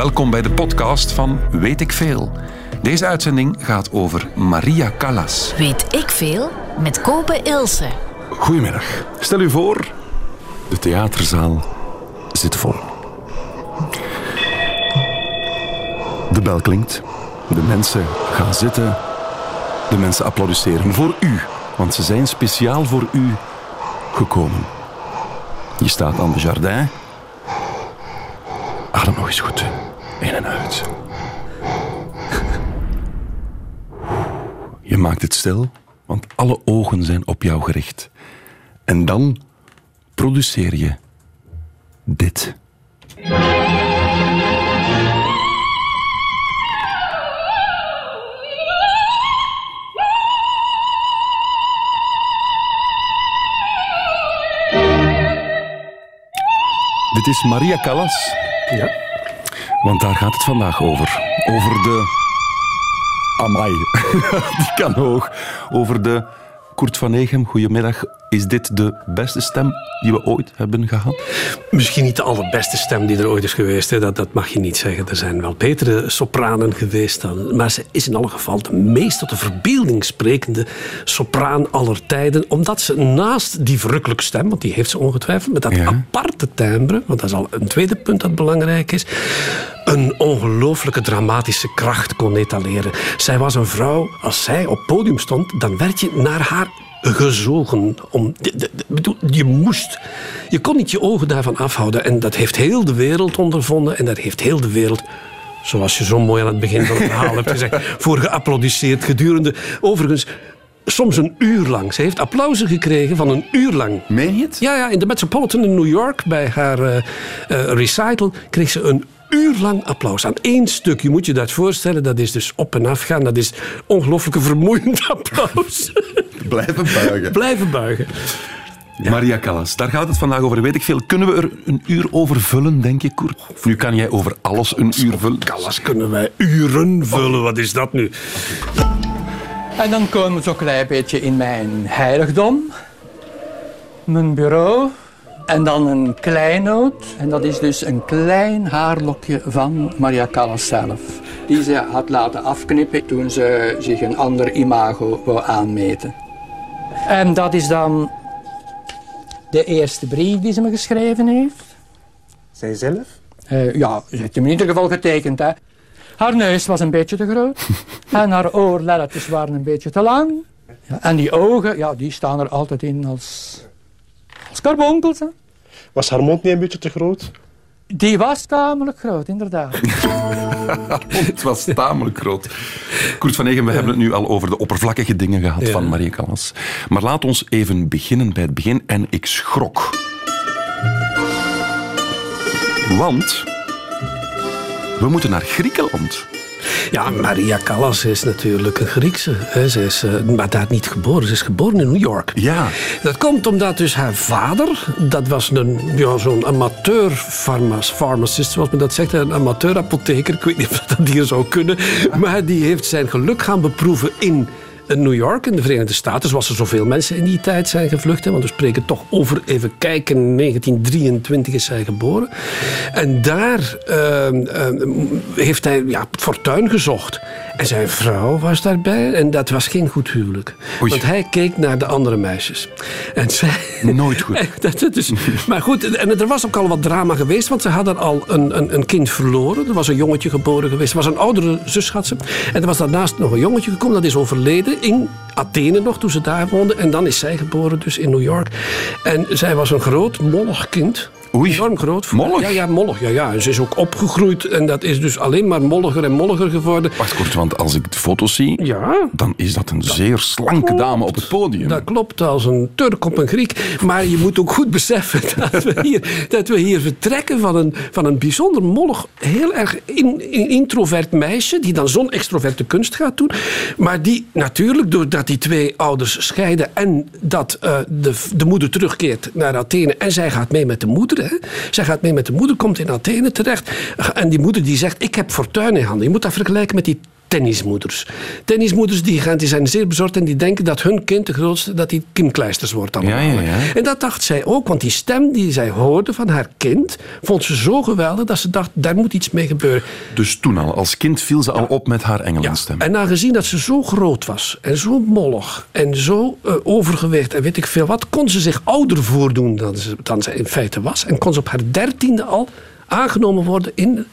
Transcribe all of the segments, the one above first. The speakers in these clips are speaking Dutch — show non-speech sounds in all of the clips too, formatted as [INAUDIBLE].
Welkom bij de podcast van Weet ik Veel. Deze uitzending gaat over Maria Callas. Weet ik veel met Kopen Ilse. Goedemiddag. Stel u voor, de theaterzaal zit vol. De bel klinkt, de mensen gaan zitten, de mensen applaudisseren voor u, want ze zijn speciaal voor u gekomen. Je staat aan de jardin. Adem nog eens goed. In en uit. Je maakt het stil, want alle ogen zijn op jou gericht. En dan produceer je dit. Dit is Maria Callas. Ja. Want daar gaat het vandaag over. Over de. Amai, [LAUGHS] die kan hoog. Over de. Kurt van Egem, goedemiddag. Is dit de beste stem die we ooit hebben gehad? Misschien niet de allerbeste stem die er ooit is geweest. Hè. Dat, dat mag je niet zeggen. Er zijn wel betere sopranen geweest. Dan. Maar ze is in alle geval de meest tot de verbeelding sprekende sopraan aller tijden. Omdat ze naast die verrukkelijke stem, want die heeft ze ongetwijfeld, met dat Ja. aparte timbre, want dat is al een tweede punt dat belangrijk is, een ongelooflijke dramatische kracht kon etaleren. Zij was een vrouw, als zij op podium stond, dan werd je naar haar gezogen. Om, de- de- de- bedoel, je moest. Je kon niet je ogen daarvan afhouden. En dat heeft heel de wereld ondervonden. En dat heeft heel de wereld zoals je zo mooi aan het begin van het verhaal hebt gezegd, [LAUGHS] voor geapplaudisseerd gedurende, overigens, soms een uur lang. Ze heeft applausen gekregen van een uur lang. Meen je het? Ja, ja, in de Metropolitan in New York, bij haar eh, eh, recital, kreeg ze een uur lang applaus. Aan één stuk, je moet je dat voorstellen, dat is dus op en af gaan. Dat is ongelooflijke vermoeiend [LAUGHS] applaus. Blijven buigen. Blijven buigen. Maria Callas, daar gaat het vandaag over. Weet ik veel. Kunnen we er een uur over vullen, denk je, Koert? Nu kan jij over alles een uur vullen. Callas kunnen wij uren vullen. Wat is dat nu? En dan komen we zo'n klein beetje in mijn heiligdom. Mijn bureau. En dan een kleinoot. En dat is dus een klein haarlokje van Maria Callas zelf. Die ze had laten afknippen toen ze zich een ander imago wou aanmeten. En dat is dan de eerste brief die ze me geschreven heeft. Zij zelf? Eh, ja, ze heeft hem in ieder geval getekend. Hè. Haar neus was een beetje te groot. [LAUGHS] en haar oorlelletjes waren een beetje te lang. Ja, en die ogen, ja, die staan er altijd in als, als karbonkels. Hè. Was haar mond niet een beetje te groot? Die was tamelijk groot, inderdaad. [LAUGHS] Het was tamelijk groot. Koert van Egen, we hebben het nu al over de oppervlakkige dingen gehad Ja. van Maria Callas. Maar laat ons even beginnen bij het begin. En ik schrok. Want we moeten naar Griekenland. Ja, Maria Callas is natuurlijk een Griekse. Ze is eh, maar daar niet geboren. Ze is geboren in New York. Ja, Dat komt omdat dus haar vader, dat was een, ja, zo'n amateur farmas, pharmacist, zoals men dat zegt, een amateur apotheker. Ik weet niet of dat hier zou kunnen. Maar die heeft zijn geluk gaan beproeven in New York, in de Verenigde Staten, zoals er zoveel mensen in die tijd zijn gevlucht. Want we spreken toch over, even kijken, 1923 is hij geboren. En daar ehm, ehm, heeft hij ja, fortuin gezocht. En zijn vrouw was daarbij en dat was geen goed huwelijk. Oei. Want hij keek naar de andere meisjes. En zij... Nooit goed. [LAUGHS] Dat, dat is, maar goed, en er was ook al wat drama geweest, want ze hadden al een, een, een kind verloren. Er was een jongetje geboren geweest. Er was een oudere zus, had ze. En er was daarnaast nog een jongetje gekomen, dat is overleden in Athene nog, toen ze daar woonde. En dan is zij geboren, dus in New York. En zij was een groot, mollig kind. Oei, Enorm groot. mollig? Ja, ja, mollig. Ja, ja. En ze is ook opgegroeid en dat is dus alleen maar molliger en molliger geworden. wacht kort, want als ik de foto's zie, Ja, dan is dat een zeer slanke dame op het podium. Dat klopt, als een Turk op een Griek. Maar je moet ook goed beseffen [LAUGHS] dat we hier, dat we hier vertrekken van een, van een bijzonder mollig, heel erg in, in- introvert meisje. die dan zo'n extroverte kunst gaat doen. Maar die natuurlijk, doordat die twee ouders scheiden. en dat eh, de, de moeder terugkeert naar Athene. en zij gaat mee met de moeder. Zij gaat mee met de moeder, komt in Athene terecht. En die moeder die zegt: Ik heb fortuin in handen. Je moet dat vergelijken met die tennismoeders. Tennismoeders die, gaan, die zijn zeer bezorgd en die denken dat hun kind de grootste, dat die Kim Kleisters wordt allemaal. Ja, ja, ja. En dat dacht zij ook, want die stem die zij hoorde van haar kind, vond ze zo geweldig dat ze dacht, daar moet iets mee gebeuren. Dus toen al, als kind viel ze al op met haar engelenstem. En aangezien dat ze zo groot was en zo mollig en zo uh, overgewicht en weet ik veel wat, kon ze zich ouder voordoen dan ze, dan ze in feite was. En kon ze op haar dertiende al aangenomen worden in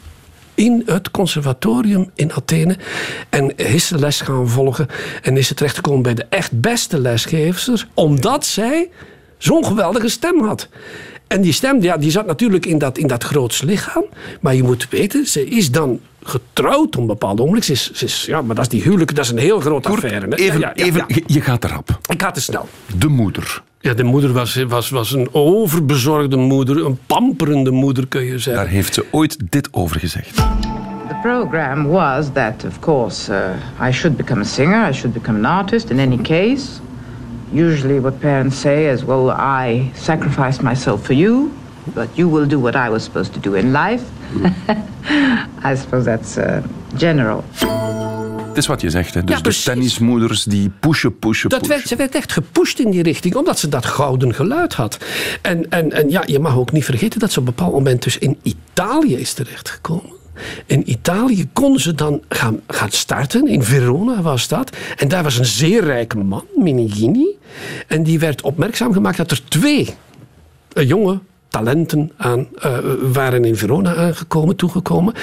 in het conservatorium in Athene. En is ze les gaan volgen. En is ze terechtgekomen bij de echt beste lesgevers. Omdat zij zo'n geweldige stem had. En die stem ja, die zat natuurlijk in dat, in dat groots lichaam. Maar je moet weten, ze is dan getrouwd op een bepaald ogenblik. Ze is, ze is, ja, maar dat is die huwelijk, dat is een heel grote affaire. Hè? Even, ja, ja, even je gaat erop. Ik ga te snel. De moeder. Ja, de moeder was, was, was een overbezorgde moeder, een pamperende moeder kun je zeggen. Daar heeft ze ooit dit over gezegd. The program was that, of course, uh, I should become a singer, I should become an artist in any case. Usually, what parents say is, Well, I sacrificed myself for you, but you will do what I was supposed to do in life. [LAUGHS] I suppose that's uh, general. Is wat je zegt, hè? Dus Ja, de tennismoeders die pushen, pushen, Dat pushen. werd, ze werd echt gepusht in die richting, omdat ze dat gouden geluid had. En, en, en ja, je mag ook niet vergeten dat ze op een bepaald moment dus in Italië is terechtgekomen. In Italië kon ze dan gaan, gaan starten. In Verona was dat. En daar was een zeer rijke man, Minigini. En die werd opmerkzaam gemaakt dat er twee eh, jonge talenten aan, eh, waren in Verona aangekomen, toegekomen.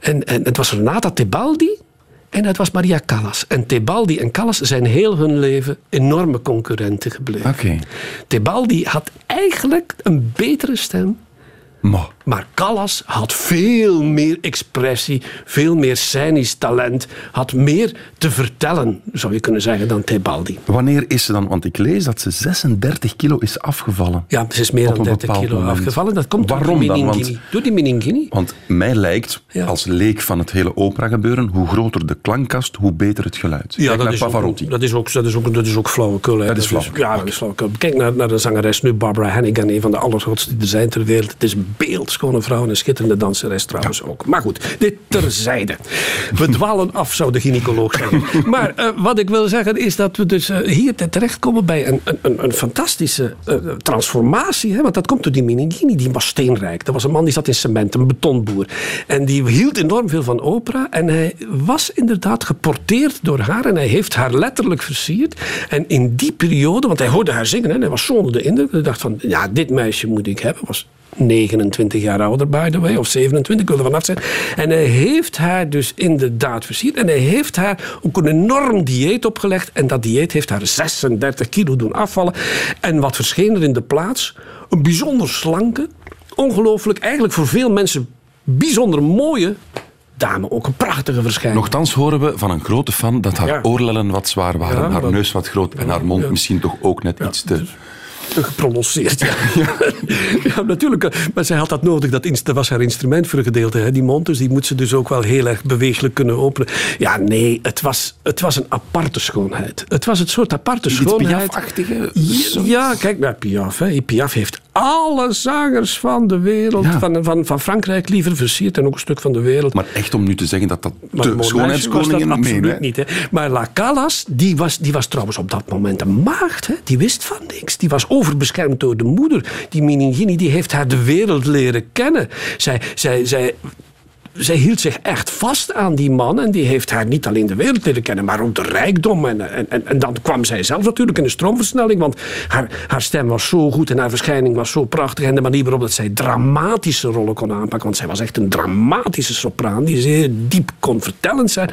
En, en het was Renata Tebaldi en het was Maria Callas. En Tebaldi en Callas zijn heel hun leven enorme concurrenten gebleven. Oké. Tebaldi had eigenlijk een betere stem. Maar Maar Callas had veel meer expressie, veel meer scenisch talent, had meer te vertellen, zou je kunnen zeggen, dan Tebaldi. wanneer is ze dan... Want ik lees dat ze 36 kilo is afgevallen. Ja, ze is meer dan een 30 bepaald kilo moment. afgevallen. Dat komt Waarom door die dan? meningini. Want- Door die meningini. Want mij lijkt, Ja. als leek van het hele opera-gebeuren, hoe groter de klankkast, hoe beter het geluid. Kijk naar is Pavarotti. Ook, dat, is ook, dat, is ook, dat is ook flauwekul. hè. Dat is flauwekul. ja, dat is flauwekul. Kijk naar, naar de zangeres nu, Barbara Hannigan. Een van de allergrootste die er zijn ter wereld. Het is beeldschone vrouw en een schitterende danseres trouwens ook. Maar goed, dit terzijde. We dwalen af, zou de gynaecoloog zeggen. Maar eh, wat ik wil zeggen is dat we dus eh, hier te- terechtkomen bij een, een- een, fantastische eh, transformatie. Hè? Want dat komt door die Minigini. Die was steenrijk. Dat was een man die zat in cement, een betonboer. En die hield enorm veel van opera. En hij was inderdaad geporteerd door haar. En hij heeft haar letterlijk versierd. En in die periode, want hij hoorde haar zingen. En hij was zo onder de indruk. Hij dacht van, ja, dit meisje moet ik hebben. Was 29 jaar ouder, by the way, of 27, ik wil er vanaf zijn. En hij heeft haar dus inderdaad versierd. En hij heeft haar ook een enorm dieet opgelegd. En dat dieet heeft haar 36 kilo doen afvallen. En wat verscheen er in de plaats? Een bijzonder slanke, ongelooflijk, eigenlijk voor veel mensen bijzonder mooie dame. Ook een prachtige verschijning. Nochtans horen we van een grote fan dat haar Ja. oorlellen wat zwaar waren, Ja, haar dat- neus wat groot en haar mond Ja. misschien toch ook net iets te... Geprononceerd, ja. [LAUGHS] ja. natuurlijk. eh, Maar zij had dat nodig. Dat, was haar instrument voor een gedeelte. Hè, die mond. Dus die moet ze dus ook wel heel erg bewegelijk kunnen openen. Ja, nee. Het was, het was een aparte schoonheid. Het was het soort aparte Iets schoonheid. Piaf-achtige? Ja, ja, kijk naar Piaf. Hè. Piaf heeft alle zangers van de wereld, Ja. van, van, van Frankrijk liever versierd. En ook een stuk van de wereld. Maar echt om nu te zeggen dat dat Maar de schoonheidskoningin was meen, absoluut hè? niet. Hè. Maar La Callas, die was, die was trouwens op dat moment een maagd. Hè. Die wist van niks. Die was overbeschermd door de moeder. Die Minigini die heeft haar de wereld leren kennen. Zij, zij, zij, zij hield zich echt vast aan die man. En die heeft haar niet alleen de wereld leren kennen, maar ook de rijkdom. En, en, en, en dan kwam zij zelf natuurlijk in de stroomversnelling. Want haar, haar stem was zo goed en haar verschijning was zo prachtig. En de manier waarop dat zij dramatische rollen kon aanpakken. Want zij was echt een dramatische sopraan. Die zeer diep kon vertellend zijn.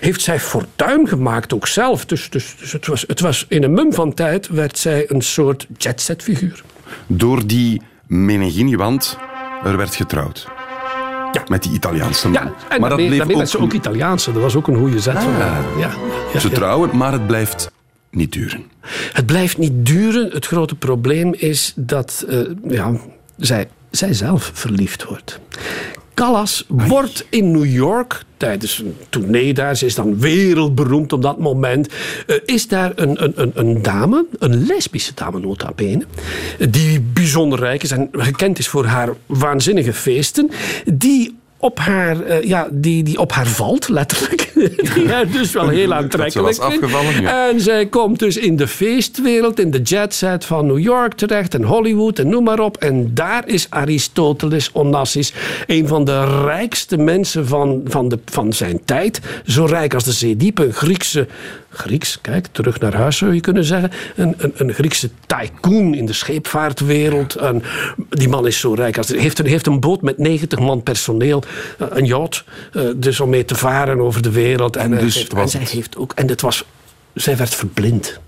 Heeft zij fortuin gemaakt ook zelf. Dus, dus, dus het, was, het was in een mum van tijd werd zij een soort jetset figuur. Door die Menegini, want er werd getrouwd. Ja. Met die Italiaanse man. Ja, en maar dat bleef werd ze ook... ook Italiaanse. Dat was ook een goede zet van haar. Ja, ja, Ze trouwen, maar het blijft niet duren. Het blijft niet duren. Het grote probleem is dat eh, ja, zij, zij zelf verliefd wordt. Callas wordt in New York tijdens een tournee daar, ze is dan wereldberoemd op dat moment, eh, is daar een, een, een, een dame, een lesbische dame nota bene, die bijzonder rijk is en gekend is voor haar waanzinnige feesten, die op haar, eh, ja, die, die op haar valt, letterlijk. [LAUGHS] die haar dus wel [LAUGHS] heel aantrekkelijk vindt. ja. En zij komt dus in de feestwereld, in de jetset van New York terecht en Hollywood en noem maar op. En daar is Aristoteles Onassis een van de rijkste mensen van, van, de, van zijn tijd. Zo rijk als de Zeediepe, een Griekse Grieks, kijk, terug naar huis zou je kunnen zeggen. Een, een, een Griekse tycoon in de scheepvaartwereld. En die man is zo rijk. Als, heeft, een, heeft een boot met 90 man personeel. eh, Een yacht. eh, Dus om mee te varen over de wereld. En, En dus heeft- was en zij heeft ook. En het was. Zij werd verblind.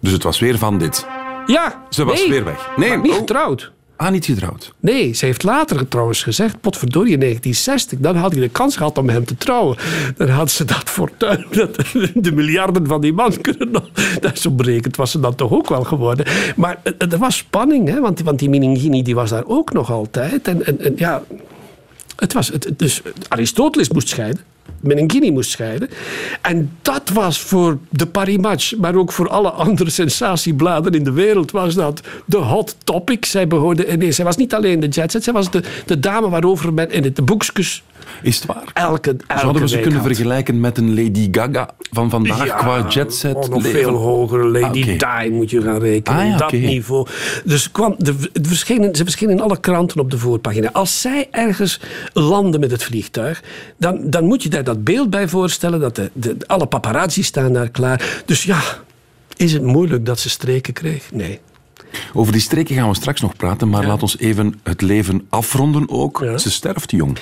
Dus het was weer van dit. Ja, Ze was nee, weer weg. Nee, niet oh. getrouwd. Ah, niet getrouwd. Nee, ze heeft later trouwens gezegd, potverdorie in 1960, dan had hij de kans gehad om hem te trouwen. Dan had ze dat fortuin, [LAUGHS] dat, de miljarden van die man kunnen. Dat zo berekend was ze dan toch ook wel geworden. Maar eh, er was spanning, hè, want, want die Meningini die was daar ook nog altijd. En, en, ja, het was, het- dus Aristoteles moest scheiden. Meningini moest scheiden. En dat was voor de Paris Match, maar ook voor alle andere [LAUGHS] sensatiebladen in de wereld, was dat de hot topic. Zij behoorde, en nee, zij was niet alleen de jetset, zij was de, de dame waarover men in het boekjes Is het waar? elke, elke Zouden we ze kunnen had. vergelijken met een Lady Gaga van vandaag Ja, qua jetset? oh, nog veel hoger. Lady Ah. Di moet je gaan rekenen. Ah, ja, dat niveau. Dus kwam, de, het verschenen, ze verschenen in alle kranten op de voorpagina. Als zij ergens landen met het vliegtuig, dan, dan moet je daar dat beeld bij voorstellen. Dat de, de, alle paparazzi staan daar klaar. Dus ja, is het moeilijk dat ze streken kreeg? Nee. Over die streken gaan we straks nog praten, maar laat ons even het leven afronden ook. Ja. Ze sterft jong.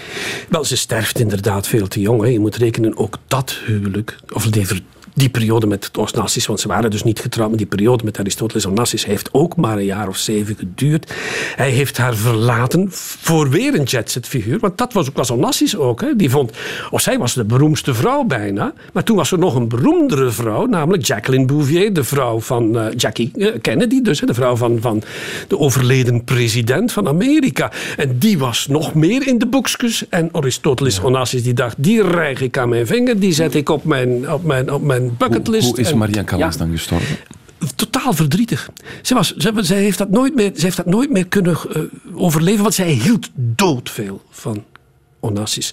Wel, ze sterft inderdaad veel te jong. Hè. Je moet rekenen, ook dat huwelijk, of die, die periode met Onassis, want ze waren dus niet getrouwd, maar die periode met Aristoteles Onassis heeft ook maar een jaar of zeven geduurd. Hij heeft haar verlaten voor weer een jetset figuur, want dat was, was Onassis ook. Hè. Die vond, of zij was de beroemdste vrouw bijna, maar toen was er nog een beroemdere vrouw, namelijk Jacqueline Bouvier, de vrouw van eh, Jackie eh, Kennedy, dus de vrouw van, van de overleden president van Amerika. En die was nog meer in de boekjes. En Aristoteles Onassis die dacht, die rijg ik aan mijn vinger, die zet ik op mijn, op mijn, op mijn Hoe, bucketlist. hoe is En- Maria Callas Ja, dan gestorven? totaal verdrietig. Ze, was, ze, zij, heeft dat nooit meer, ze heeft dat nooit meer kunnen eh, overleven, want zij hield doodveel van Onassis.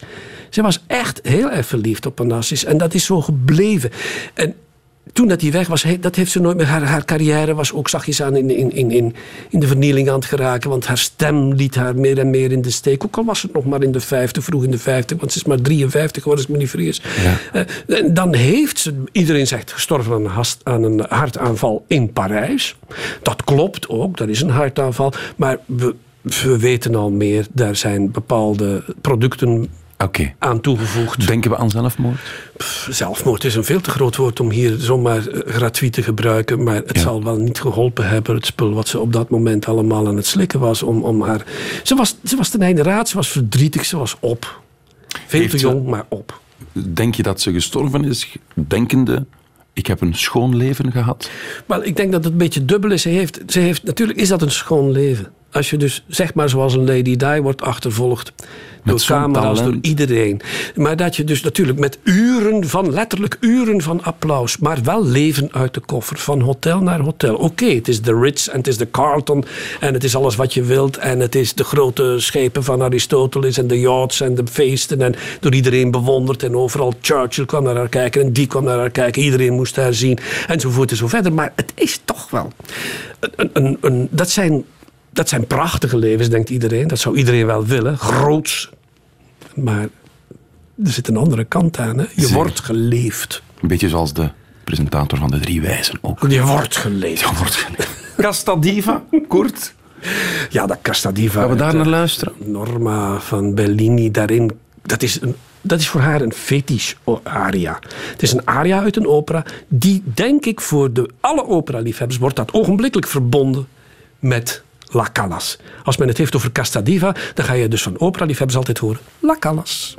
Ze was echt heel erg verliefd op Onassis en dat is zo gebleven. En toen dat hij weg was, dat heeft ze nooit meer. Haar, haar carrière was ook zachtjes aan in, in, in, in, in de vernieling aan het geraken. Want haar stem liet haar meer en meer in de steek. Ook al was het nog maar in de 50, vroeg in de 50. Want ze is maar 53 geworden, als ik me niet vergis. Eh, en dan heeft ze, iedereen zegt, gestorven aan een, hast- aan een hartaanval in Parijs. Dat klopt ook, dat is een hartaanval. Maar we, we weten al meer, daar zijn bepaalde producten Aan toegevoegd. Denken we aan zelfmoord? Zelfmoord is een veel te groot woord om hier zomaar eh, gratuit te gebruiken. Maar het Ja. zal wel niet geholpen hebben, het spul wat ze op dat moment allemaal aan het slikken was. Om, om haar... ze, was ze was ten einde raad, ze was verdrietig, ze was op. Veel Heeft te ze- jong, maar op. Denk je dat ze gestorven is, denkende... Ik heb een schoon leven gehad. Wel, ik denk dat het een beetje dubbel is. Ze heeft, ze heeft, natuurlijk is dat een schoon leven. Als je dus, zeg maar zoals een Lady Di wordt achtervolgd. Door camera's, door iedereen. Maar dat je dus natuurlijk met uren van, letterlijk uren van applaus. Maar wel leven uit de koffer. Van hotel naar hotel. Oké, het is de Ritz en het is de Carlton. En het is alles wat je wilt. En het is de grote schepen van Aristoteles. En de yachts en de feesten. En door iedereen bewonderd. En overal Churchill kwam naar haar kijken. En die kwam naar haar kijken. Iedereen moest haar zien. Enzovoort en zo verder. Maar het is toch wel... Een, een, een, dat zijn... Dat zijn prachtige levens, denkt iedereen. Dat zou iedereen wel willen. Groots. Maar er zit een andere kant aan. Hè? Je Zeker. wordt geleefd. Een beetje zoals de presentator van de Drie Wijzen ook. Je wordt geleefd. Ja, wordt geleefd. [LAUGHS] Casta Diva, Koert. Ja, dat Castadiva. Gaan we daar naar luisteren? Norma van Bellini daarin. Dat is, een, dat is voor haar een fetish aria. Het is een aria uit een opera. Die, denk ik, voor de, alle opera-liefhebbers wordt dat ogenblikkelijk verbonden met La Callas. Als men het heeft over Casta Diva, dan ga je dus van opera-liefhebbers altijd horen La Callas.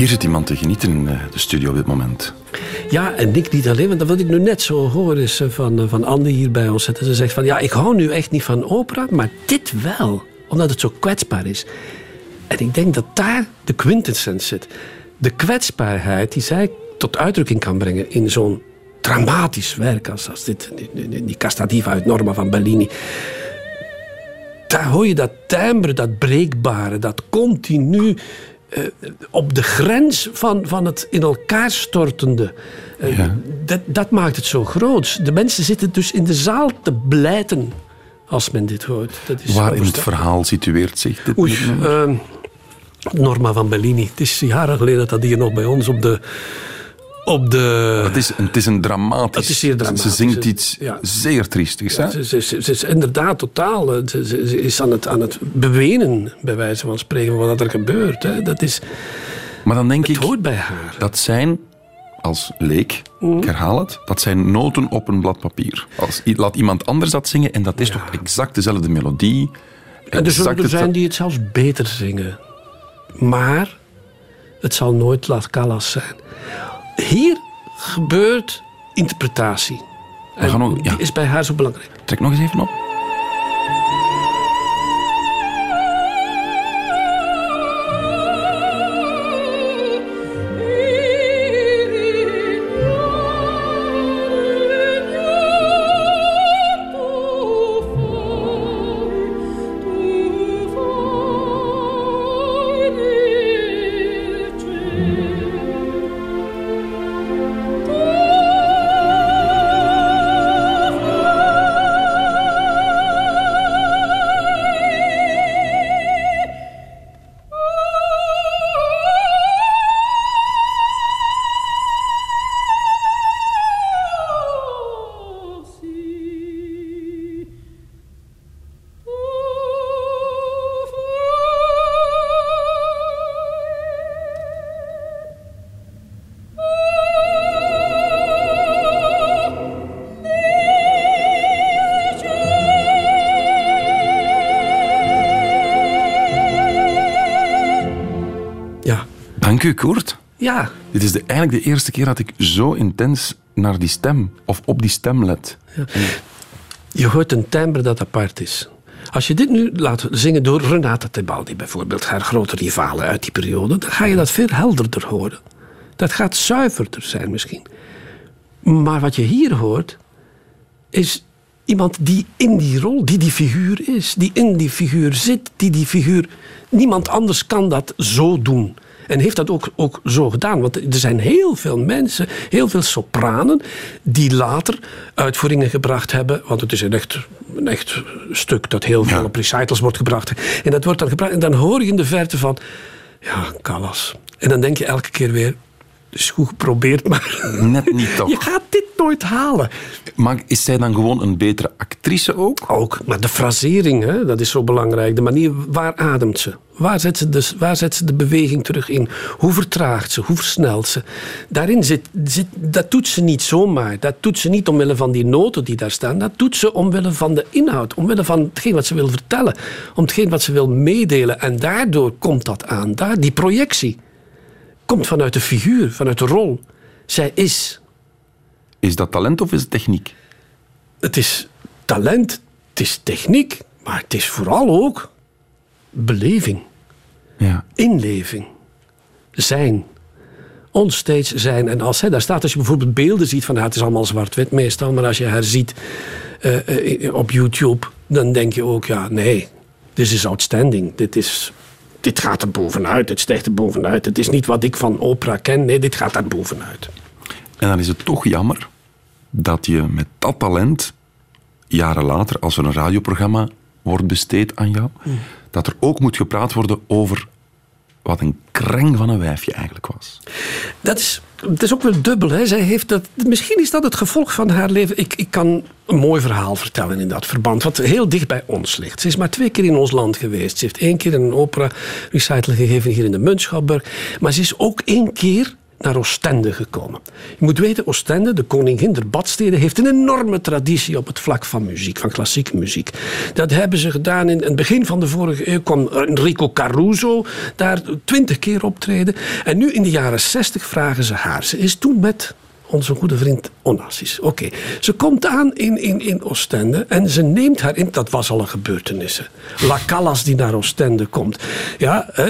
Hier zit iemand te genieten in eh, de studio op dit moment. Ja, en ik niet alleen, want dat wat ik nu net zo hoor is eh, van, eh, van Andy hier bij ons. Ze zegt van, ja, ik hou nu echt niet van opera, maar dit wel. Omdat het zo kwetsbaar is. En ik denk dat daar de quintessence zit. De kwetsbaarheid die zij tot uitdrukking kan brengen in zo'n dramatisch werk als, als dit, die, die, die Casta Diva uit Norma van Bellini. Daar hoor je dat timbre, dat breekbare, dat continu eh, op de grens van, van het in elkaar stortende. Eh, Ja. dat, dat maakt het zo groot. De mensen zitten dus in de zaal te blijten als men dit hoort. Dat is Waar in het verhaal situeert zich dit Oei, nummer? eh, Norma van Bellini. Het is jaren geleden dat hier nog bij ons op de... Op de Het is, het is een dramatisch... Het is zeer dramatisch, Ze zingt iets Ja. zeer triestigs. Ze, ze, ze- ze is inderdaad totaal. eh, Ze, is aan het, aan het bewenen, bij wijze van spreken, van wat er gebeurt. Hè. Dat is, Maar dan denk het ik, hoort bij haar. dat zijn, als leek, Mm. ik herhaal het, dat zijn noten op een blad papier. Als, laat iemand anders dat zingen en dat is toch exact dezelfde melodie. En er zullen er zijn die het zelfs beter zingen. Maar het zal nooit Las Callas zijn. Hier gebeurt interpretatie. En gaan ook- ja. Die is bij haar zo belangrijk. Trek nog eens even op. Dank u, Koert. Ja. Dit is de, eigenlijk de eerste keer dat ik zo intens naar die stem, of op die stem let. Je hoort een timbre dat apart is. Als je dit nu laat zingen door Renata Tebaldi bijvoorbeeld, haar grote rivale uit die periode, dan ga je dat veel helderder horen. Dat gaat zuiverder zijn misschien. Maar wat je hier hoort, is iemand die in die rol, die die figuur is, die in die figuur zit, die die figuur... Niemand anders kan dat zo doen. En heeft dat ook, ook zo gedaan. Want er zijn heel veel mensen, heel veel sopranen, die later uitvoeringen gebracht hebben. Want het is een echt, een echt stuk dat heel veel op recitals wordt gebracht. En dat wordt dan gebracht. En dan hoor je in de verte van, ja, Callas. En dan denk je elke keer weer, is goed geprobeerd, maar [LAUGHS] Net niet toch. [LAUGHS] je gaat dit nooit halen. Maar is zij dan gewoon een betere actrice ook? Ook, maar de frasering, hè, dat is zo belangrijk. De manier, waar ademt ze? Waar zet ze, de, waar zet ze de beweging terug in? Hoe vertraagt ze? Hoe versnelt ze? Daarin zit, zit, dat doet ze niet zomaar. Dat doet ze niet omwille van die noten die daar staan. Dat doet ze omwille van de inhoud. Omwille van hetgeen wat ze wil vertellen. Om hetgeen wat ze wil meedelen. En daardoor komt dat aan. Daar, die projectie komt vanuit de figuur, vanuit de rol. Zij is Is dat talent of is het techniek? het is talent. Het is techniek, maar het is vooral ook beleving, Ja. inleving, zijn. Onstage zijn. En als hij daar staat, als je bijvoorbeeld beelden ziet van het is allemaal zwart-wit meestal, maar als je haar ziet eh, eh, op YouTube, dan denk je ook, ja, nee, dit is outstanding. Dit, is, dit gaat er bovenuit, dit stijgt er bovenuit. Het is niet wat ik van opera ken, nee, dit gaat daar bovenuit. En dan is het toch jammer dat je met dat talent, jaren later, als er een radioprogramma wordt besteed aan jou, dat er ook moet gepraat worden over wat een kreng van een wijfje eigenlijk was. Dat is, het is ook wel dubbel. Hè. Zij heeft dat, misschien is dat het gevolg van haar leven. Ik, ik kan een mooi verhaal vertellen in dat verband, wat heel dicht bij ons ligt. Ze is maar twee keer in ons land geweest. Ze heeft één keer een opera recital gegeven hier in de Muntschouwburg. Maar ze is ook één keer naar Oostende gekomen. Je moet weten, Oostende, de koningin der badsteden, heeft een enorme traditie op het vlak van muziek, van klassieke muziek. Dat hebben ze gedaan in het begin van de vorige eeuw. kwam Enrico Caruso daar twintig keer optreden. En nu in de jaren zestig vragen ze haar. Ze is toen met onze goede vriend Onassis. Oké, ze komt aan in, in, in Oostende en ze neemt haar in. Dat was al een gebeurtenis. La Callas die naar Oostende komt. Ja, hè,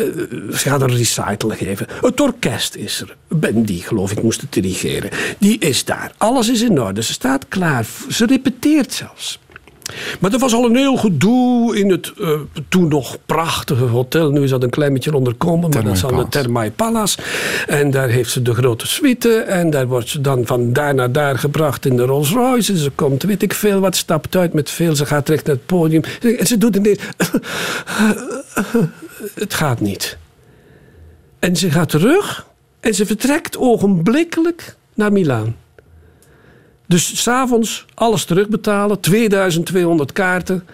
ze gaat een recital geven. Het orkest is er. Ben die, geloof ik, moest het dirigeren. Die is daar. Alles is in orde. Ze staat klaar. Ze repeteert zelfs. Maar er was al een heel gedoe in het eh, toen nog prachtige hotel. Nu is dat een klein beetje onderkomen, maar dat is aan de. Thermae Palace. En daar heeft ze de grote suite. En daar wordt ze dan van daar naar daar gebracht in de Rolls Royce. En ze komt, weet ik veel wat, stapt uit met veel. Ze gaat recht naar het podium. En ze doet ineens... [LAUGHS] Het gaat niet. En ze gaat terug en ze vertrekt ogenblikkelijk naar Milaan. Dus s'avonds alles terugbetalen, 2200 kaarten.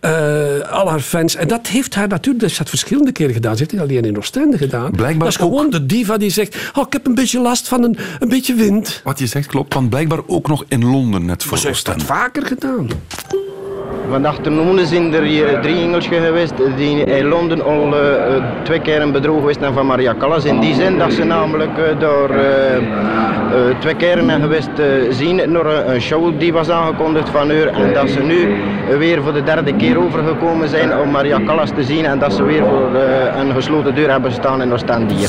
eh, al haar fans. En dat heeft haar natuurlijk, dat heeft verschillende keren gedaan. Ze heeft het alleen in Oostende gedaan. Blijkbaar dat is gewoon de diva die zegt: oh, Ik heb een beetje last van een, een beetje wind. Wat je zegt klopt, want blijkbaar ook nog in Londen net voor ze heeft dat vaker gedaan. Vandaag toen zijn er hier drie Engelsje geweest die in Londen al eh, twee keer een bedroog geweest van Maria Callas. In die zin dat ze namelijk eh, door eh, twee keer zijn geweest zien naar een- show die was aangekondigd van haar. En dat ze nu weer voor de derde keer overgekomen zijn om Maria Callas te zien. En dat ze weer voor een gesloten deur hebben staan in Oostende hier.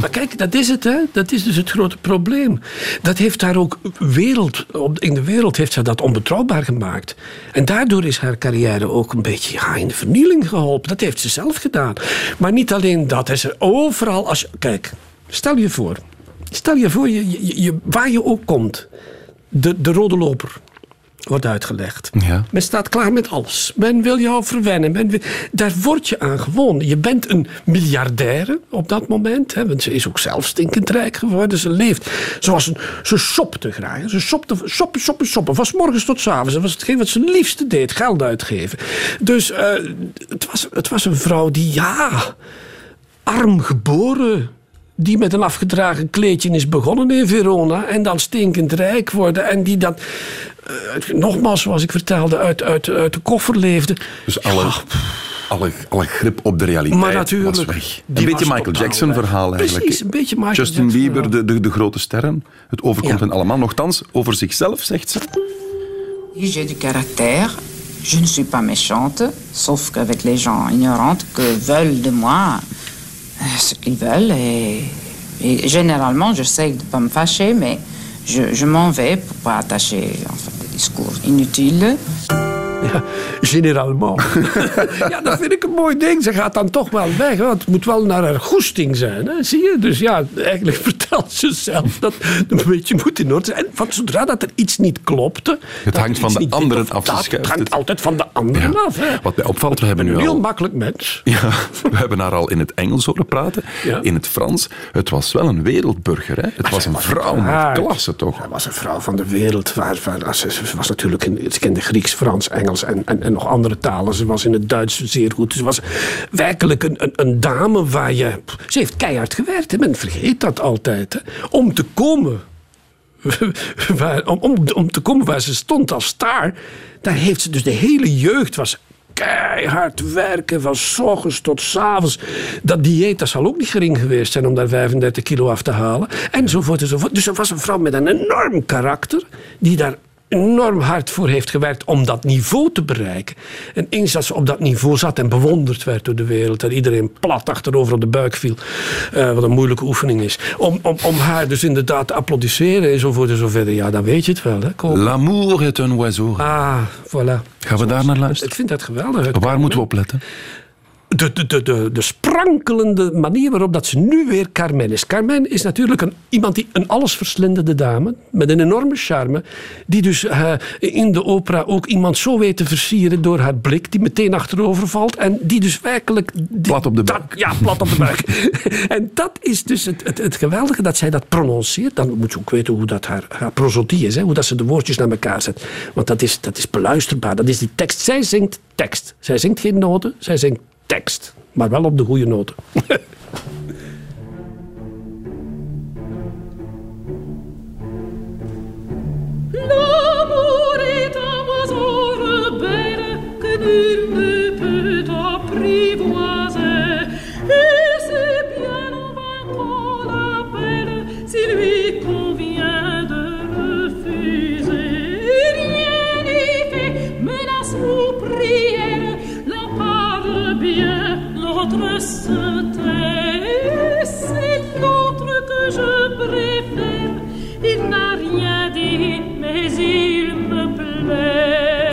Maar kijk, dat is het, hè? Dat is dus het grote probleem. Dat heeft haar ook wereld, in de wereld heeft zij dat onbetrouwbaar gemaakt. En daardoor is haar carrière ook een beetje in de vernieling geholpen. Dat heeft ze zelf gedaan. Maar niet alleen dat. Hè. Ze overal, als kijk, stel je voor. Stel je voor, je- waar je ook komt. De, de rode loper wordt uitgelegd. Ja. Men staat klaar met alles. Men wil jou verwennen. Men wil- daar word je aan gewonnen. Je bent een miljardaire op dat moment. Hè, want ze is ook zelf stinkend rijk geworden. Ze leeft zoals een... Ze shopte graag. Ze shopte, shoppen, shoppen, shoppen. Van 's morgens tot 's avonds. Dat was hetgeen wat ze liefste deed. Geld uitgeven. Dus eh, het, was, het was een vrouw die, ja... Arm geboren. Die met een afgedragen kleedje is begonnen in Verona. En dan stinkend rijk worden. En die dat... eh, nogmaals, zoals ik vertelde, uit, uit, uit de koffer leefde. Dus alle, Ja, alle, alle grip op de realiteit Maar natuurlijk, was weg. die Een beetje Michael Jackson weg. verhaal Precies, eigenlijk. een beetje Michael Justin Jackson Bieber, de, de, de grote sterren. Het overkomt Ja. hen allemaal. Nochtans, over zichzelf zegt ze... J'ai du caractère. Je ne suis pas méchante, sauf qu'avec les gens ignorantes que veulent de moi ce qu'ils veulent. Et, et généralement, j'essaie de ne pas me fâcher, mais je, je m'en vais pour pas attacher en fait, des discours inutiles. Ja, generalement. [LAUGHS] ja, dat vind ik een mooi ding. Ze gaat dan toch wel weg. Want het moet wel naar haar goesting zijn. Hè? Zie je? Dus ja, eigenlijk [LAUGHS] vertelt ze zelf dat het een beetje moet in orde zijn. En van zodra dat er iets niet klopte... dat hangt van de anderen af, dat, Het hangt het. altijd van de anderen Ja. af. Hè? Wat mij opvalt, we hebben nu Een heel al... makkelijk mens. [LAUGHS] Ja, we hebben haar al in het Engels horen praten, Ja. in het Frans. Het was wel een wereldburger. Hè? Het was een vrouw met klasse, toch? Zij was een vrouw van de wereld. Waar, waar, ze, was natuurlijk in, ze kende Grieks, Frans, Engels en, en, nog andere talen. Ze was in het Duits zeer goed. Ze was werkelijk een, een, dame waar je... Ze heeft keihard gewerkt. Hè. Men vergeet dat altijd. Hè. Om te komen... [LAUGHS] Waar, om, om, te komen waar ze stond als star... Daar heeft ze dus de hele jeugd... was keihard werken van s ochtends tot s avonds. Dat dieet dat zal ook niet gering geweest zijn om daar 35 kilo af te halen. Enzovoort enzovoort. Dus er was een vrouw met een enorm karakter die daar enorm hard voor heeft gewerkt om dat niveau te bereiken. En eens dat ze op dat niveau zat en bewonderd werd door de wereld, en iedereen plat achterover op de buik viel, eh, wat een moeilijke oefening is, om, om, om haar dus inderdaad te applaudisseren enzovoort en zo verder, ja, dan weet je het wel. L'amour est un oiseau. Ah, voilà. Gaan we daar naar luisteren? Ik vind dat geweldig. Waar moeten we op letten? De, de, de, de, de sprankelende manier waarop dat ze nu weer Carmen is. Carmen is natuurlijk een, iemand die een allesverslindende dame, met een enorme charme, die dus eh, in de opera ook iemand zo weet te versieren door haar blik, die meteen achterover valt en die dus werkelijk... die- Plat op de dat- buik. ja, plat op de buik. [LAUGHS] en dat is dus het, het, het geweldige, dat zij dat prononceert. Dan moet je ook weten hoe dat haar, haar prosodie is, hè, hoe dat ze de woordjes naar elkaar zet. Want dat is, dat is beluisterbaar, dat is die tekst. Zij zingt tekst. Zij zingt geen noten, zij zingt tekst. Maar wel op de goede noten. Prière, l'autre se. C'est l'autre que je préfère. Il n'a rien dit, mais il me plaît.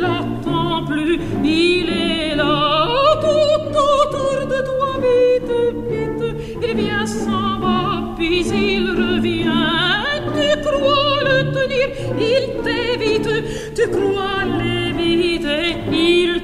L'attends plus, il est là, tout autour de toi, vite, vite, il vient s'en va, puis il revient. Tu crois le tenir, il t'évite, tu crois l'éviter, il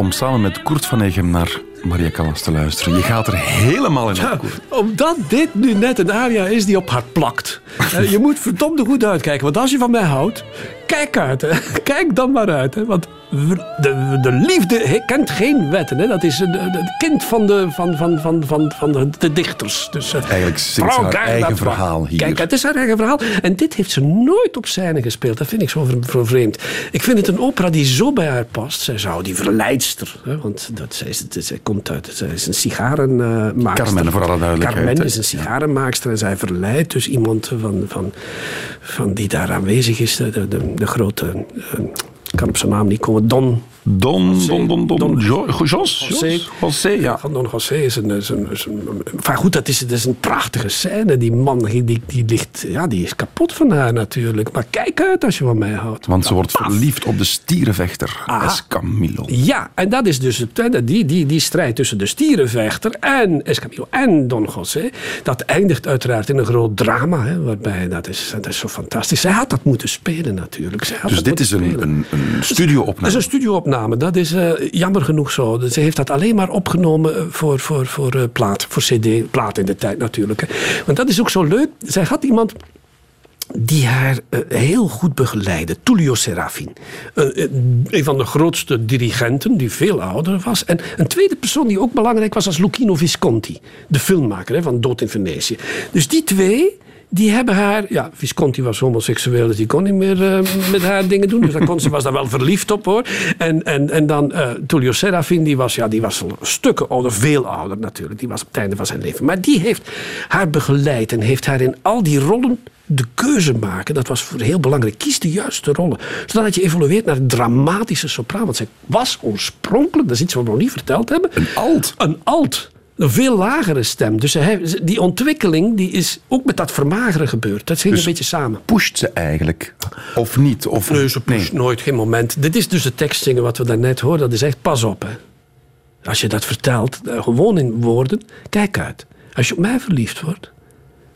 om samen met Kurt van Egem naar Maria Callas te luisteren? Je gaat er helemaal in op, Koert. Omdat dit nu net een aria is die op haar plakt. [LAUGHS] Eh, je moet verdomde goed uitkijken. Want als je van mij houdt, kijk uit. Hè. Kijk dan maar uit. Hè. Want de, de liefde kent geen wetten. Hè. Dat is het kind van de, van, van, van, van, van de, dichters. Dus, eh, Eigenlijk zingt ze haar eigen verhaal hier. Kijk, het is haar eigen verhaal. En dit heeft ze nooit op scène gespeeld. Dat vind ik zo, vreemd. Ik vind het een opera die zo bij haar past. Zij zou die verleidster. Hè, want dat, zij, komt uit... Zij is een sigarenmaakster. Carmen, voor alle duidelijkheid, Carmen is een sigarenmaakster. En zij verleidt dus iemand van, van, van die daar aanwezig is. De, de, grote... eh, ik kan op zijn naam niet komen. Don Don, Don, Don, Don, Don- Jo- Jos, José. Jos, José, ja. Don José is een, is een, is een, enfin, goed, dat is, dat is een prachtige scène. Die man die, die, die ligt, ja, die is kapot van haar natuurlijk. Maar kijk uit als je van mij houdt. Want ze wordt verliefd op de stierenvechter, Aha. Escamillo. Ja, en dat is dus het, die, die, die strijd tussen de stierenvechter en Escamillo en Don José. Dat eindigt uiteraard in een groot drama. Hè, waarbij dat is, dat is zo fantastisch. Zij had dat moeten spelen natuurlijk. Zij had Dus dat dit is een, een, een Dat is een studio-opname. Dat is eh, jammer genoeg zo. Ze heeft dat alleen maar opgenomen eh, voor, voor, voor eh, plaat, voor cd. Plaat in de tijd natuurlijk. Hè. Want dat is ook zo leuk. Zij had iemand die haar heel goed begeleidde. Tullio Serafin. Een van de grootste dirigenten, die veel ouder was. En een tweede persoon die ook belangrijk was, was Lucchino Visconti. De filmmaker hè, van Dood in Venetië. Dus die twee... Die hebben haar... Ja, Visconti was homoseksueel, dus die kon niet meer eh, met haar dingen doen. Dus daar kon, ze was daar wel verliefd op, hoor. En, en, en dan eh Tullio Serafin, die was, ja, die was stukken ouder. Veel ouder natuurlijk. Die was op het einde van zijn leven. Maar die heeft haar begeleid en heeft haar in al die rollen de keuze maken, dat was voor heel belangrijk. Kies de juiste rollen. Zodat je evolueert naar een dramatische sopraan. Want zij was oorspronkelijk, dat is iets wat we nog niet verteld hebben. Een alt. Een alt. Een veel lagere stem. Dus die ontwikkeling die is ook met dat vermageren gebeurd. Dat ging Dus- een beetje samen. Pusht ze eigenlijk? Of niet? Of, Nee, ze pusht nooit, geen moment. Dit is dus de tekstzingen wat we daarnet hoorden. Dat is echt pas op. Hè. Als je dat vertelt, eh, gewoon in woorden, kijk uit. Als je op mij verliefd wordt,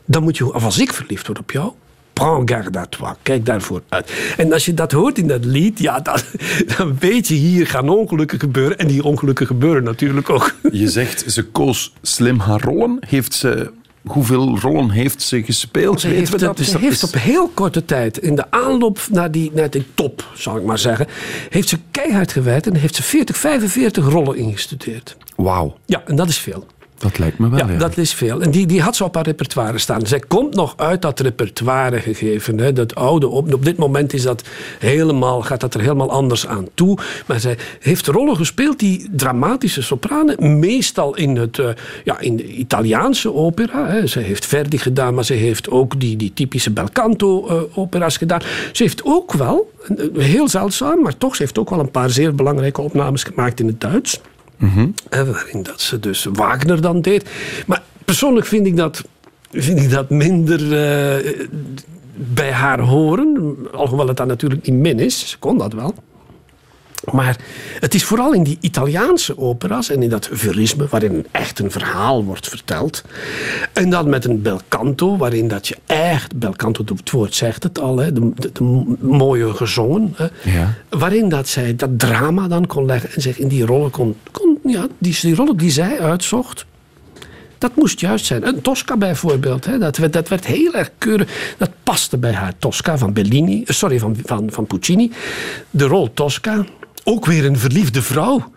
dan moet je, of als ik verliefd word op jou, prends garde à toi. Kijk daarvoor uit. En als je dat hoort in dat lied, ja, dan, [LAUGHS] dan weet je, hier gaan ongelukken gebeuren. En die ongelukken gebeuren natuurlijk ook. [LAUGHS] Je zegt, ze koos slim haar rollen. Heeft ze, hoeveel rollen heeft ze gespeeld? Ze heeft, we dat? ze dat- heeft is- op heel korte tijd, in de aanloop naar die, naar die top, zal ik maar zeggen, heeft ze keihard gewerkt en heeft ze 40, 45 rollen ingestudeerd. Wauw, Ja, en dat is veel. Dat lijkt me wel. Ja, ja. dat is veel. En die, die had ze op haar repertoire staan. Zij komt nog uit dat repertoire gegeven. Hè, dat oude op, op dit moment is dat helemaal, gaat dat er helemaal anders aan toe. Maar zij heeft rollen gespeeld, die dramatische sopranen. Meestal in, het, eh, ja, in de Italiaanse opera. Hè. Ze heeft Verdi gedaan, maar ze heeft ook die, die typische bel canto eh, opera's gedaan. Ze heeft ook wel, heel zeldzaam, maar toch, ze heeft ook wel een paar zeer belangrijke opnames gemaakt in het Duits. Waarin dat ze dus Wagner dan deed. Maar persoonlijk vind ik dat, vind ik dat minder eh, bij haar horen. Alhoewel het dan natuurlijk niet min is. Ze kon dat wel. Maar het is vooral in die Italiaanse opera's en in dat verisme, waarin echt een verhaal wordt verteld. En dan met een bel canto, waarin dat je echt, bel canto, het woord zegt het al, hè, de, de, de mooie gezongen. Hè, Ja. Waarin dat zij dat drama dan kon leggen en zich in die rollen kon. kon ja, die, die rollen die zij uitzocht. Dat moest juist zijn. Een Tosca bijvoorbeeld. Hè, dat, werd, dat werd heel erg keurig. Dat paste bij haar. Tosca van Bellini. eh, Sorry, van, van, van Puccini. De rol Tosca. Ook weer een verliefde vrouw.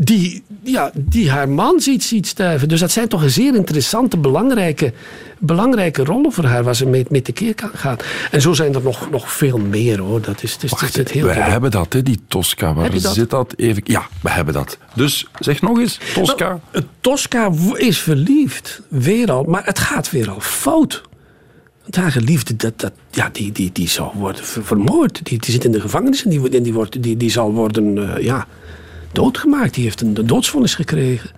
Die, ja, die haar man ziet, ziet sterven. Dus dat zijn toch een zeer interessante, belangrijke, belangrijke rollen voor haar. Waar ze mee, mee tekeer kan gaan. En zo zijn er nog, nog veel meer hoor. Dat is, het is het heel we hebben dat, hè, die Tosca. Waar dat? zit dat even? Ja, we hebben dat. Dus zeg nog eens, Tosca. Nou, Tosca is verliefd, weer al, maar het gaat weer al fout. Want haar geliefde, dat, dat, ja, die, die, die zal worden ver- vermoord. Die, die zit in de gevangenis en die, die, wordt, die, die zal worden eh, ja, doodgemaakt. Die heeft een, een doodsvonnis gekregen.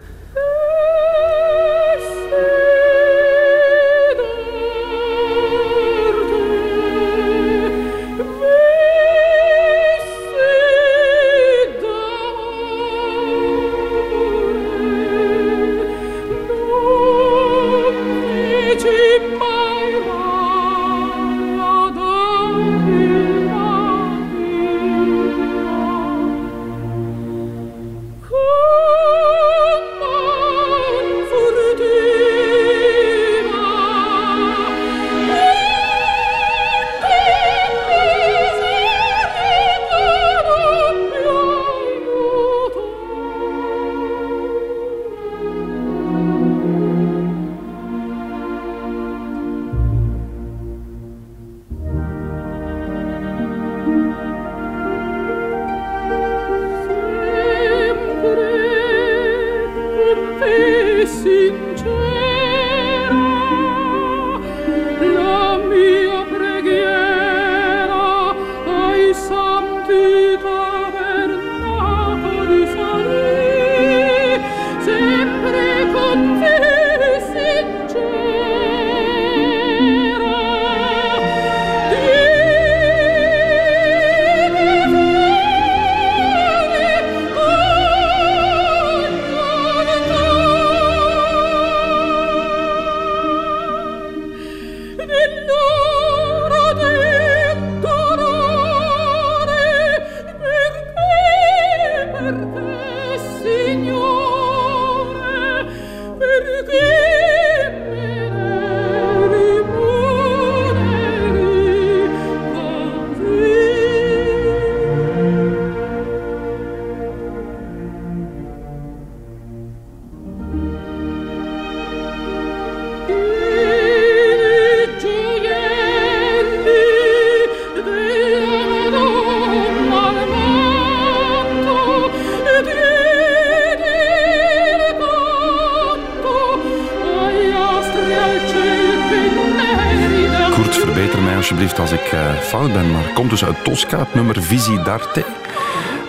Tosca, het nummer Visi d'Arte.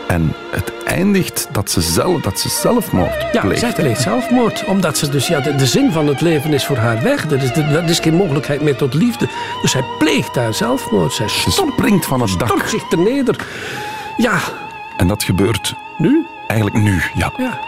En het eindigt dat ze, zelf, dat ze zelfmoord Ja, pleegt. zij pleegt zelfmoord. Omdat ze dus, ja, de, de zin van het leven is voor haar weg. Er is, er is geen mogelijkheid meer tot liefde. Dus zij pleegt daar zelfmoord. Zij Ze springt van het dak. stort zich ter neder. Ja, En dat gebeurt nu? eigenlijk nu, ja. Ja.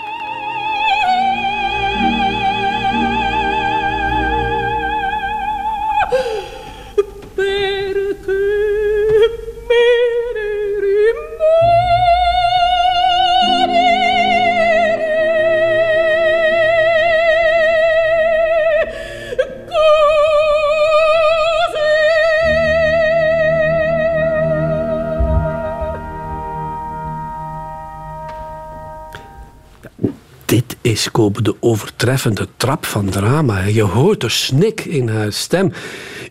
Is de overtreffende trap van drama. Je hoort de snik in haar stem.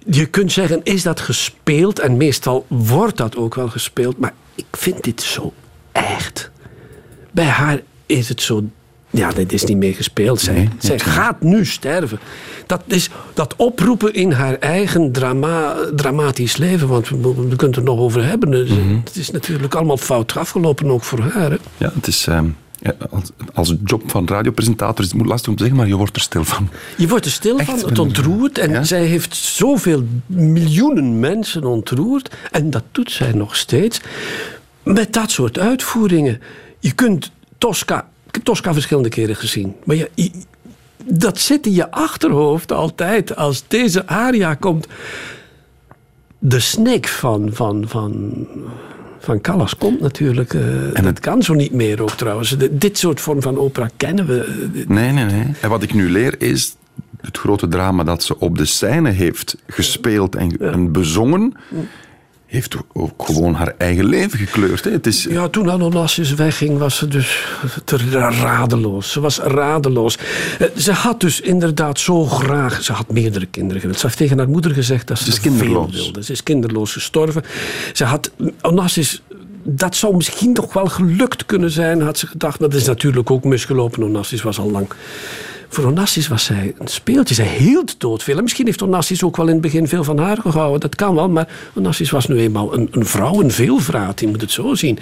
Je kunt zeggen, is dat gespeeld? En meestal wordt dat ook wel gespeeld. Maar ik vind dit zo echt. Bij haar is het zo... Ja, dit is niet meer gespeeld. Zij, Nee, zij gaat nu sterven. Dat is dat oproepen in haar eigen drama, dramatisch leven. Want we, we kunnen het er nog over hebben. Dus, Mhm. Het is natuurlijk allemaal fout afgelopen, ook voor haar. Hè? Ja, het is... ehm, ja, als, als job van radiopresentator is het moet lastig om te zeggen, maar je wordt er stil van. Je wordt er stil Echt, van, het ontroert. En Ja? zij heeft zoveel miljoenen mensen ontroerd. En dat doet zij nog steeds. Met dat soort uitvoeringen. Je kunt Tosca... Ik heb Tosca verschillende keren gezien. Maar je, je- dat zit in je achterhoofd altijd. Als deze aria komt... De snik van... van, van van Callas komt natuurlijk. eh, En dat kan zo niet meer ook trouwens. De- dit soort vorm van opera kennen we. eh, Nee, nee, nee. En wat ik nu leer is het grote drama dat ze op de scène heeft gespeeld en, en bezongen, heeft ook gewoon haar eigen leven gekleurd. Hè. Het is, Ja, toen Anonassis wegging, was ze dus te radeloos. Ze was radeloos. Eh, Ze had dus inderdaad zo graag... Ze had meerdere kinderen gewild. Ze heeft tegen haar moeder gezegd dat ze, Ze veel wilde. Ze is kinderloos gestorven. Ze had... Onassis... Dat zou misschien nog wel gelukt kunnen zijn, had ze gedacht. Maar dat is natuurlijk ook misgelopen. Onassis was al lang... Voor Onassis was zij een speeltje. Zij hield doodveel. En misschien heeft Onassis ook wel in het begin veel van haar gehouden. Dat kan wel. Maar Onassis was nu eenmaal een, een vrouw, een veelvraat. Je moet het zo zien.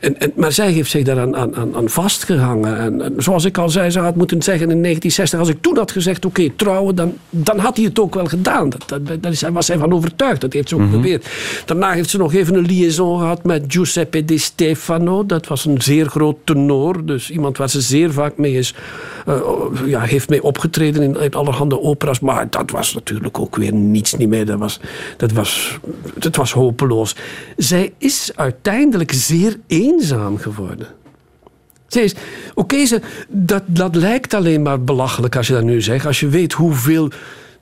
En, en, maar zij heeft zich daaraan aan, aan, aan vastgehangen. En, en zoals ik al zei, ze had moeten zeggen in 1960... als ik toen had gezegd, oké, trouwen, dan, dan had hij het ook wel gedaan. Dat, dat, daar daar was zij van overtuigd. Dat heeft ze ook geprobeerd. Daarna heeft ze nog even een liaison gehad met Giuseppe Di Stefano. Dat was een zeer groot tenor. Dus iemand waar ze zeer vaak mee is... eh, ja, heeft mee opgetreden in, allerhande operas. Maar dat was natuurlijk ook weer niets niet meer. Dat was, dat was, dat was hopeloos. Zij is uiteindelijk zeer eenzaam geworden. Oké, ze- dat, dat lijkt alleen maar belachelijk als je dat nu zegt. Als je weet hoeveel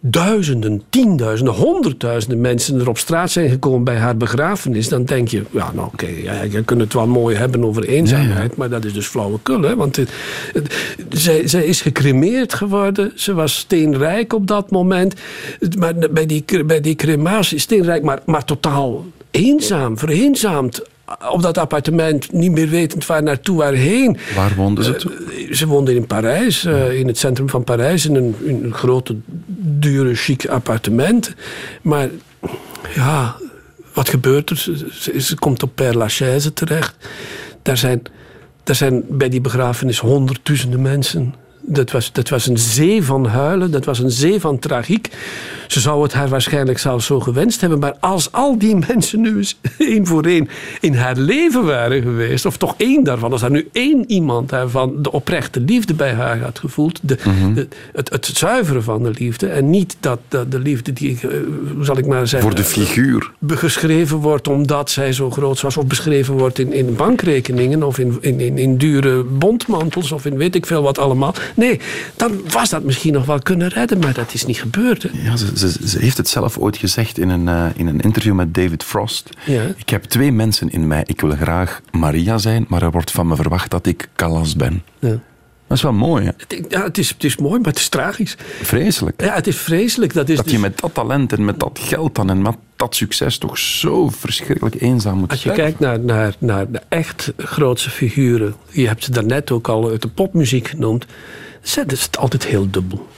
duizenden, tienduizenden, honderdduizenden mensen er op straat zijn gekomen bij haar begrafenis, dan denk je, ja, nou oké, ja, je kunt het wel mooi hebben over eenzaamheid, maar dat is dus flauwekul. Hè? Want het, het- zij, zij is gecremeerd geworden, ze was steenrijk op dat moment, maar bij die, bij die crematie, steenrijk, maar, maar totaal eenzaam, vereenzaamd op dat appartement, niet meer wetend waar naartoe, waarheen. Waar woonden ze toen? Eh, Ze woonden in Parijs, eh, in het centrum van Parijs, in een, in een grote, dure, chic appartement. Maar ja, wat gebeurt er? Ze komt op Père Lachaise terecht. Daar zijn, daar zijn bij die begrafenis honderdduizenden mensen. Dat was, dat was een zee van huilen, dat was een zee van tragiek. Ze zou het haar waarschijnlijk zelfs zo gewenst hebben. Maar als al die [LAUGHS] mensen nu eens één voor één in haar leven waren geweest, of toch één daarvan, als er nu één iemand daarvan de oprechte liefde bij haar had gevoeld, de, de- het, het zuiveren van de liefde, en niet dat, dat de liefde die, eh, hoe zal ik maar zeggen, Voor de figuur. be- geschreven wordt omdat zij zo groot was, of beschreven wordt in, in bankrekeningen, of in, in, in, in dure bondmantels, of in weet ik veel wat allemaal. Nee, dan was dat misschien nog wel kunnen redden, maar dat is niet gebeurd. Hè? Ja, ze, ze, ze heeft het zelf ooit gezegd in een, eh, in een interview met David Frost. Ja. Ik heb twee mensen in mij. Ik wil graag Maria zijn, maar er wordt van me verwacht dat ik Callas ben. Ja. Dat is wel mooi, hè? Het- Ja, het is, het is mooi, maar het is tragisch. Vreselijk. Ja, het is vreselijk. Dat is Dat dus- je met dat talent en met dat geld dan en met dat succes toch zo verschrikkelijk eenzaam moet Als je kijkt naar, naar, naar de echt grootste figuren, je hebt ze daarnet ook al uit de popmuziek genoemd, dan is het altijd heel dubbel.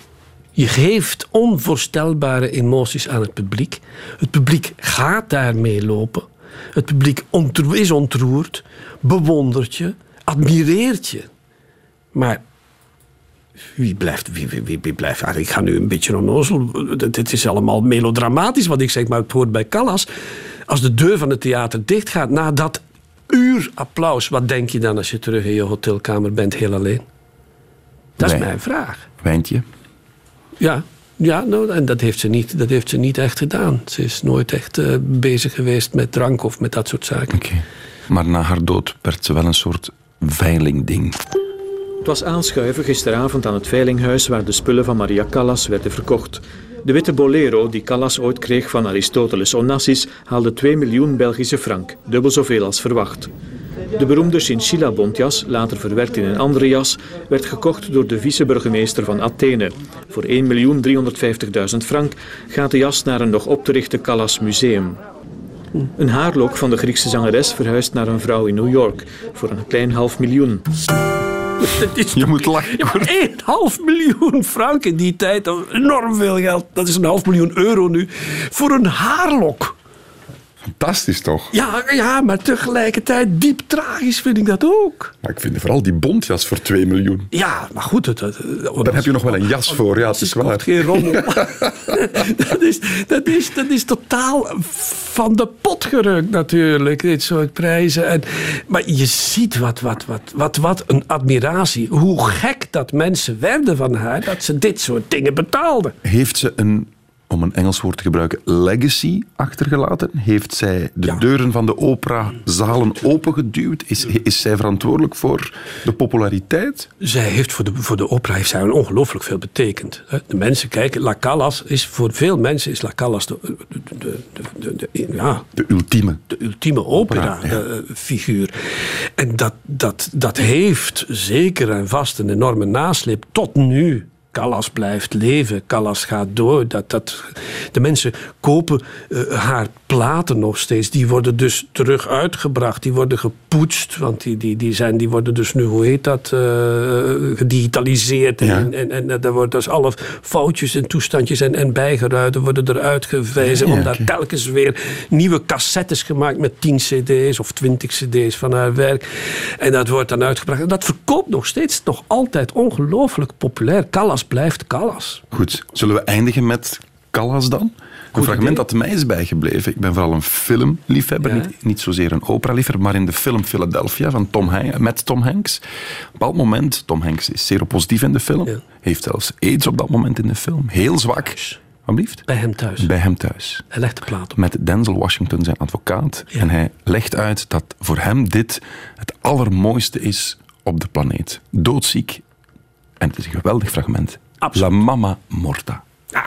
Je geeft onvoorstelbare emoties aan het publiek. Het publiek gaat daarmee lopen. Het publiek is ontroerd, bewondert je, admireert je. Maar wie blijft, wie, wie, wie, blijft ah, ik ga nu een beetje onnozel. Dit is allemaal melodramatisch wat ik zeg, maar het hoort bij Callas. Als de deur van het theater dichtgaat na dat uur applaus, wat denk je dan als je terug in je hotelkamer bent, heel alleen? Dat is Nee. mijn vraag. Wijntje. Ja, ja nou, en dat heeft, ze niet, dat heeft ze niet echt gedaan. Ze is nooit echt eh, bezig geweest met drank of met dat soort zaken. Oké. Maar na haar dood werd ze wel een soort veilingding. Het was aanschuiven gisteravond aan het veilinghuis waar de spullen van Maria Callas werden verkocht. De witte bolero die Callas ooit kreeg van Aristoteles Onassis haalde 2 miljoen Belgische frank, dubbel zoveel als verwacht. De beroemde chinchilla bontjas, later verwerkt in een andere jas, werd gekocht door de vice-burgemeester van Athene. Voor 1.350.000 frank gaat de jas naar een nog op te richten Callas museum. Een haarlok van de Griekse zangeres verhuist naar een vrouw in New York voor een klein half miljoen. Is Je moet lachen. Ja, maar 1,5 miljoen frank in die tijd, dat enorm veel geld. Dat is een half miljoen euro nu. Voor een haarlok. Fantastisch toch? Ja, ja, maar tegelijkertijd diep tragisch vind ik dat ook. Maar ik vind vooral die bontjas voor 2 miljoen. Ja, maar goed. Het, het, Daar heb je nog wel een jas voor, ja, het is waar. Geen rommel. [LAUGHS] dat, is, dat, is, dat is totaal van de pot gerukt natuurlijk, dit soort prijzen. En, maar je ziet wat, wat, wat, wat, wat een admiratie. Hoe gek dat mensen werden van haar, dat ze dit soort dingen betaalden. Heeft ze een, om een Engels woord te gebruiken, legacy achtergelaten? Heeft zij de Ja. deuren van de operazalen opengeduwd? Is, is zij verantwoordelijk voor de populariteit? Zij heeft voor de, voor de opera heeft zij ongelooflijk veel betekend. De mensen kijken, La Callas is voor veel mensen is La Callas de, de, de, de, ja, De ultieme. de ultieme Opera, opera-figuur. en dat, dat, dat heeft zeker en vast een enorme nasleep tot nu. Callas blijft leven, Callas gaat door. Dat, dat, de mensen kopen eh, haar platen nog steeds. Die worden dus terug uitgebracht, die worden gepoetst. Want die, die, die, zijn, die worden dus nu, hoe heet dat, eh, gedigitaliseerd. Ja. En, en, en daar worden dus alle foutjes en toestandjes en, en bijgeruiden worden eruit gewezen. Ja, daar oké. telkens weer nieuwe cassettes gemaakt met 10 cd's of 20 cd's van haar werk. En dat wordt dan uitgebracht. En dat verkoopt nog steeds nog altijd ongelooflijk populair. Callas blijft Callas. Goed, zullen we eindigen met Callas dan? Een Goed fragment idee. dat mij is bijgebleven. Ik ben vooral een filmliefhebber, Ja. niet, niet zozeer een operaliefhebber, maar in de film Philadelphia van Tom Han- met Tom Hanks. Op een bepaald moment, Tom Hanks is zeer positief in de film, Ja. heeft zelfs aids op dat moment in de film. Heel zwak. Wat blieft? Bij hem thuis. Bij hem thuis. Hij legt de plaat op. Met Denzel Washington, zijn advocaat. Ja. En hij legt uit dat voor hem dit het allermooiste is op de planeet. Doodziek. En het is een geweldig fragment. Absoluut. La Mama Morta. Ah.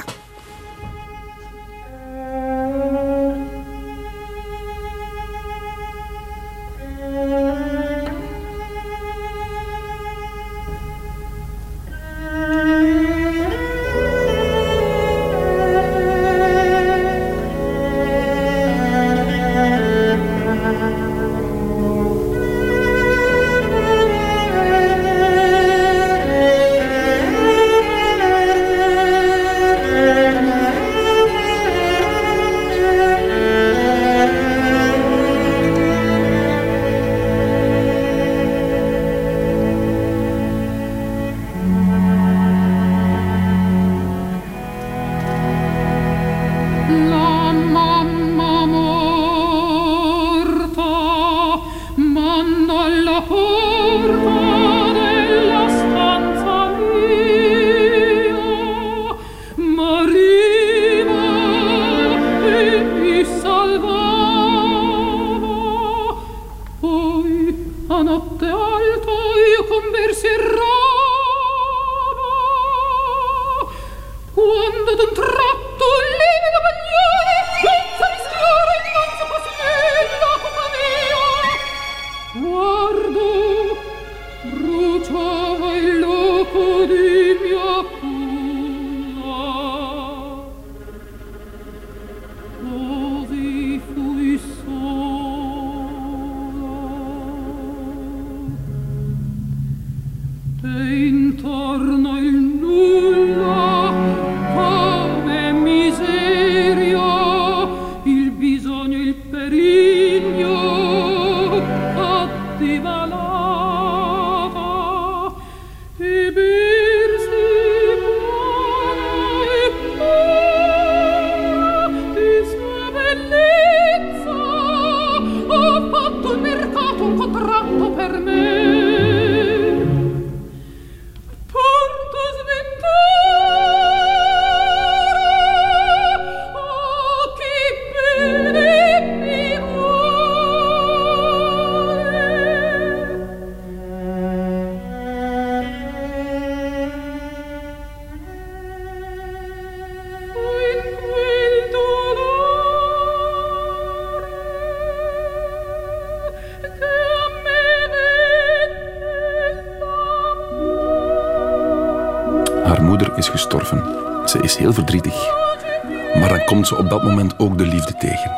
Op dat moment ook de liefde tegen.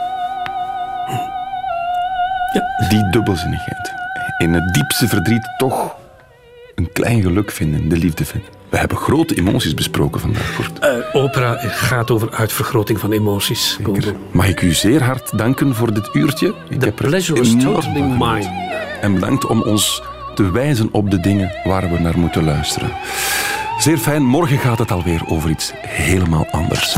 Die dubbelzinnigheid. In het diepste verdriet toch een klein geluk vinden, de liefde vinden. We hebben grote emoties besproken vandaag. Kort. Eh, opera gaat over uitvergroting van emoties. Mag ik u zeer hard danken voor dit uurtje? Ik The heb pleasure is totally mine. En bedankt om ons te wijzen op de dingen waar we naar moeten luisteren. Zeer fijn, morgen gaat het alweer over iets helemaal anders.